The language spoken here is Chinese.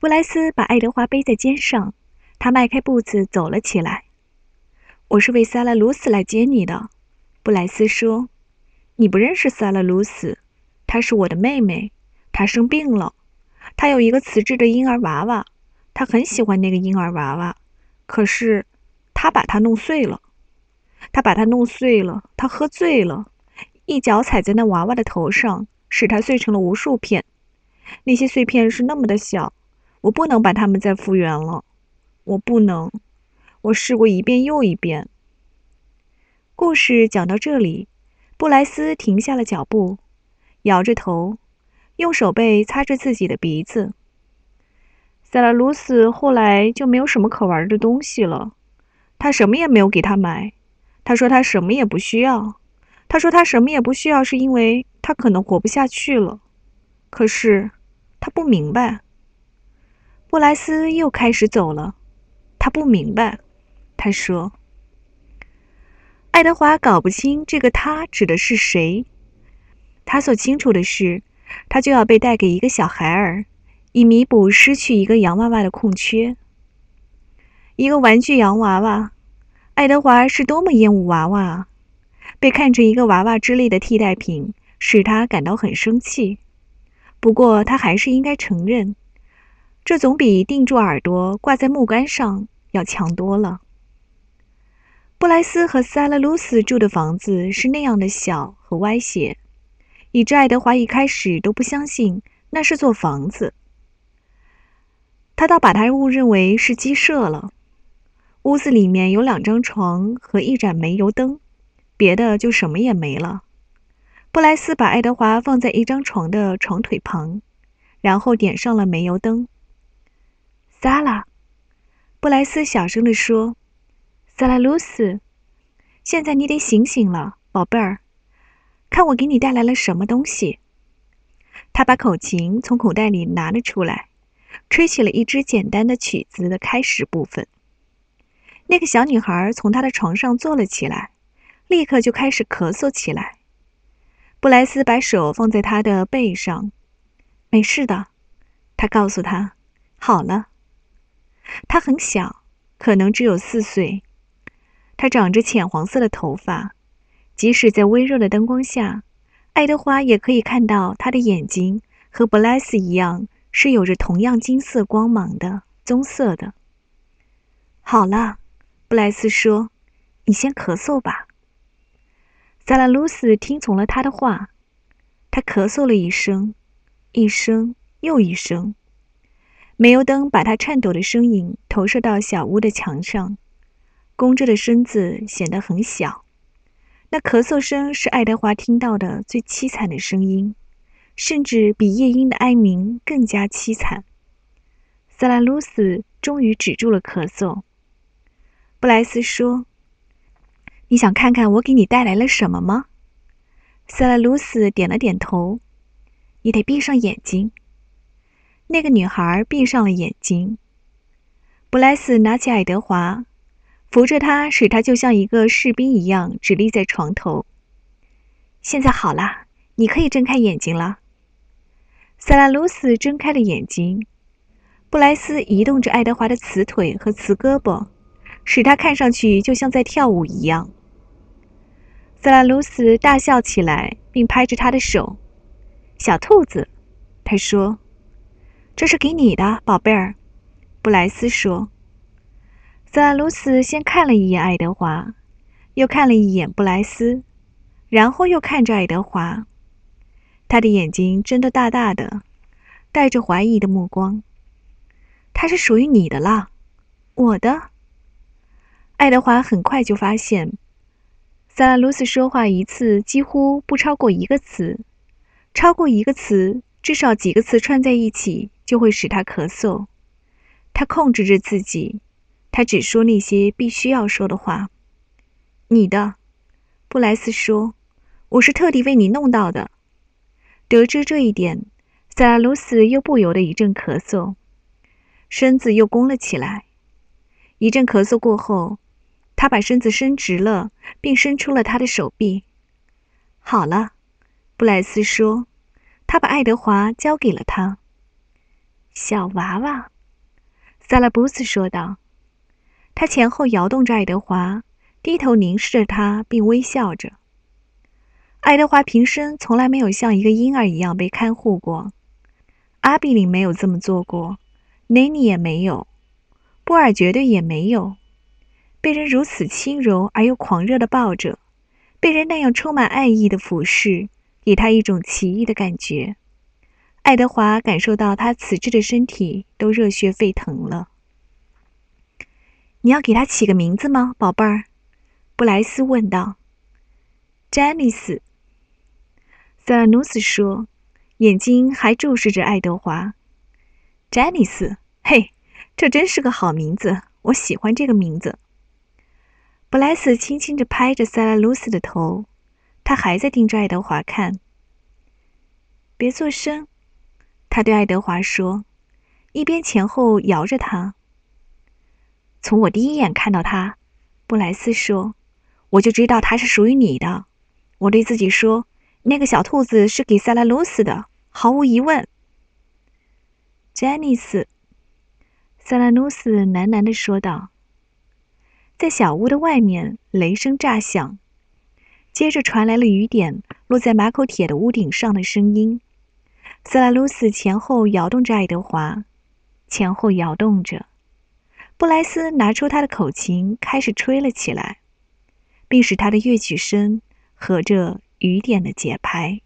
布莱斯把爱德华背在肩上，他迈开步子走了起来。“我是为萨拉·鲁斯来接你的。”布莱斯说。“你不认识萨拉·鲁斯，她是我的妹妹。她生病了，她有一个瓷质的婴儿娃娃，她很喜欢那个婴儿娃娃。可是，她把它弄碎了。她把它弄碎了。她喝醉了，一脚踩在那娃娃的头上，使它碎成了无数片。那些碎片是那么的小。”我不能把它们再复原了，我不能。我试过一遍又一遍。故事讲到这里，布莱斯停下了脚步，摇着头，用手背擦着自己的鼻子。塞拉鲁斯后来就没有什么可玩的东西了，他什么也没有给他买。他说他什么也不需要。他说他什么也不需要，是因为他可能活不下去了。可是他不明白。布莱斯又开始走了，他不明白。他说：“爱德华搞不清这个‘他’指的是谁。他所清楚的是，他就要被带给一个小孩儿，以弥补失去一个洋娃娃的空缺。一个玩具洋娃娃。爱德华是多么厌恶娃娃啊！被看成一个娃娃之类的替代品，使他感到很生气。不过，他还是应该承认。”这总比钉住耳朵挂在木杆上要强多了。布莱斯和塞拉鲁斯住的房子是那样的小和歪斜，以致爱德华一开始都不相信那是座房子。他倒把它误认为是鸡舍了。屋子里面有两张床和一盏煤油灯，别的就什么也没了。布莱斯把爱德华放在一张床的床腿旁，然后点上了煤油灯。萨拉，布莱斯小声地说：“萨拉鲁斯，现在你得醒醒了，宝贝儿，看我给你带来了什么东西。”他把口琴从口袋里拿了出来，吹起了一支简单的曲子的开始部分。那个小女孩从她的床上坐了起来，立刻就开始咳嗽起来。布莱斯把手放在她的背上，“没事的。”他告诉她，“好了。”他很小，可能只有四岁。他长着浅黄色的头发，即使在微弱的灯光下，爱德华也可以看到他的眼睛和布莱斯一样，是有着同样金色光芒的棕色的。好了，布莱斯说：“你先咳嗽吧。”萨拉鲁斯听从了他的话，他咳嗽了一声，一声又一声。煤油灯把他颤抖的身影投射到小屋的墙上，弓着的身子显得很小。那咳嗽声是爱德华听到的最凄惨的声音，甚至比夜莺的哀鸣更加凄惨。萨拉鲁斯终于止住了咳嗽。布莱斯说：“你想看看我给你带来了什么吗？”萨拉鲁斯点了点头。“你得闭上眼睛。”那个女孩闭上了眼睛。布莱斯拿起爱德华，扶着他，使他就像一个士兵一样直立在床头。现在好了，你可以睁开眼睛了。塞拉鲁斯睁开了眼睛。布莱斯移动着爱德华的瓷腿和瓷胳膊，使他看上去就像在跳舞一样。塞拉鲁斯大笑起来，并拍着他的手。“小兔子，”他说。这是给你的，宝贝儿，布莱斯说。萨拉鲁斯先看了一眼爱德华，又看了一眼布莱斯，然后又看着爱德华。他的眼睛睁得大大的，带着怀疑的目光。他是属于你的啦，我的。爱德华很快就发现，萨拉鲁斯说话一次几乎不超过一个词，超过一个词，至少几个词串在一起。就会使他咳嗽。他控制着自己，他只说那些必须要说的话。你的，布莱斯说：“我是特地为你弄到的。”得知这一点，萨拉鲁斯又不由得一阵咳嗽，身子又弓了起来。一阵咳嗽过后，他把身子伸直了，并伸出了他的手臂。好了，布莱斯说：“他把爱德华交给了他。”小娃娃，萨拉布斯说道。他前后摇动着爱德华，低头凝视着他，并微笑着。爱德华平生从来没有像一个婴儿一样被看护过，阿比林没有这么做过，雷尼也没有，波尔绝对也没有。被人如此轻柔而又狂热的抱着，被人那样充满爱意的俯视，给他一种奇异的感觉。爱德华感受到他此致的身体都热血沸腾了。你要给他起个名字吗，宝贝儿？布莱斯问道。詹妮斯。塞拉努斯说，眼睛还注视着爱德华。詹妮斯，嘿，这真是个好名字，我喜欢这个名字。布莱斯轻轻地拍着塞拉鲁斯的头，他还在盯着爱德华看。别做声，他对爱德华说，一边前后摇着他。从我第一眼看到他，布莱斯说，我就知道他是属于你的。我对自己说，那个小兔子是给塞拉鲁斯的，毫无疑问。詹妮斯，塞拉鲁斯喃喃地说道。在小屋的外面，雷声炸响，接着传来了雨点落在马口铁的屋顶上的声音。塞拉鲁斯前后摇动着爱德华，前后摇动着。布莱斯拿出他的口琴，开始吹了起来，并使他的乐曲声合着雨点的节拍。